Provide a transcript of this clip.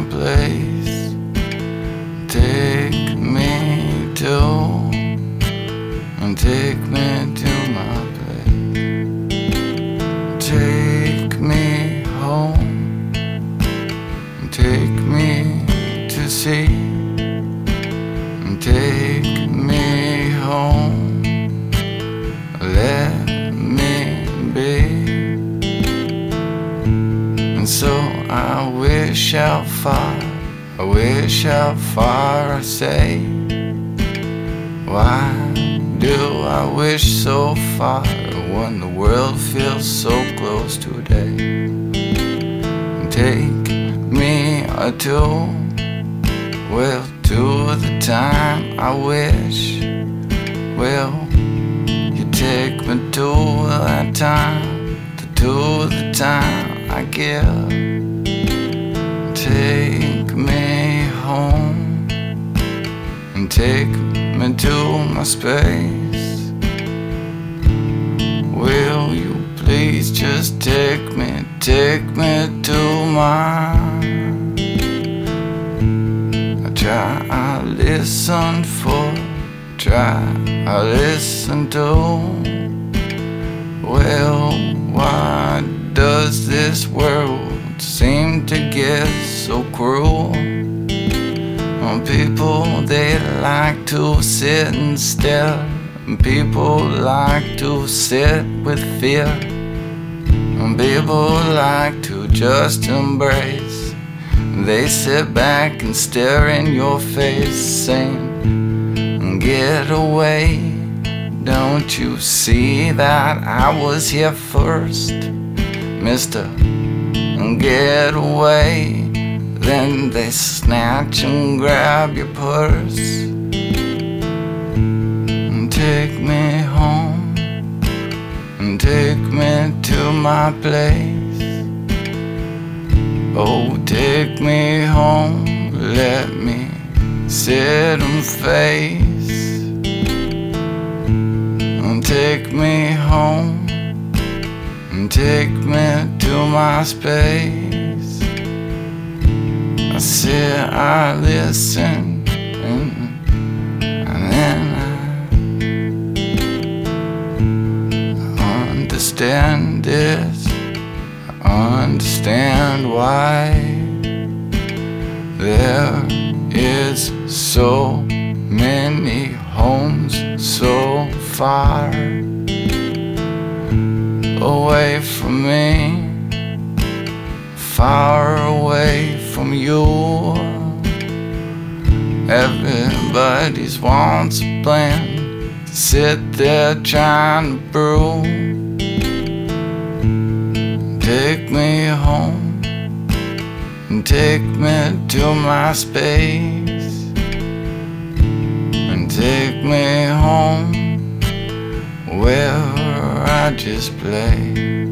my place. Take me to, and take me to my place. Take me home, and take me to sea, and take me home. I wish how far, I wish how far I say. Why do I wish so far when the world feels so close today? Take me a tool, well, to the time I wish. Well, you take me to that time, to the time I give. Me to my space. Will you please just take me, take me to mine? I try, I listen for, try, I listen to. Well, why does this world seem to get so cruel? Well, people like to sit and stare, people like to sit with fear, and people like to just embrace. They sit back and stare in your face, saying, Get away. Don't you see that I was here first, Mister? Get away. Then they snatch and grab your purse and take me home and take me to my place. Oh, take me home, let me sit and face. And take me home and take me to my space. Sit, I listen, mm-hmm. and, and then I understand this. I understand why there is so many homes so far away from me, far away from you. Everybody's wants a plan sit there trying to brew. Take me home and take me to my space and take me home where I just play.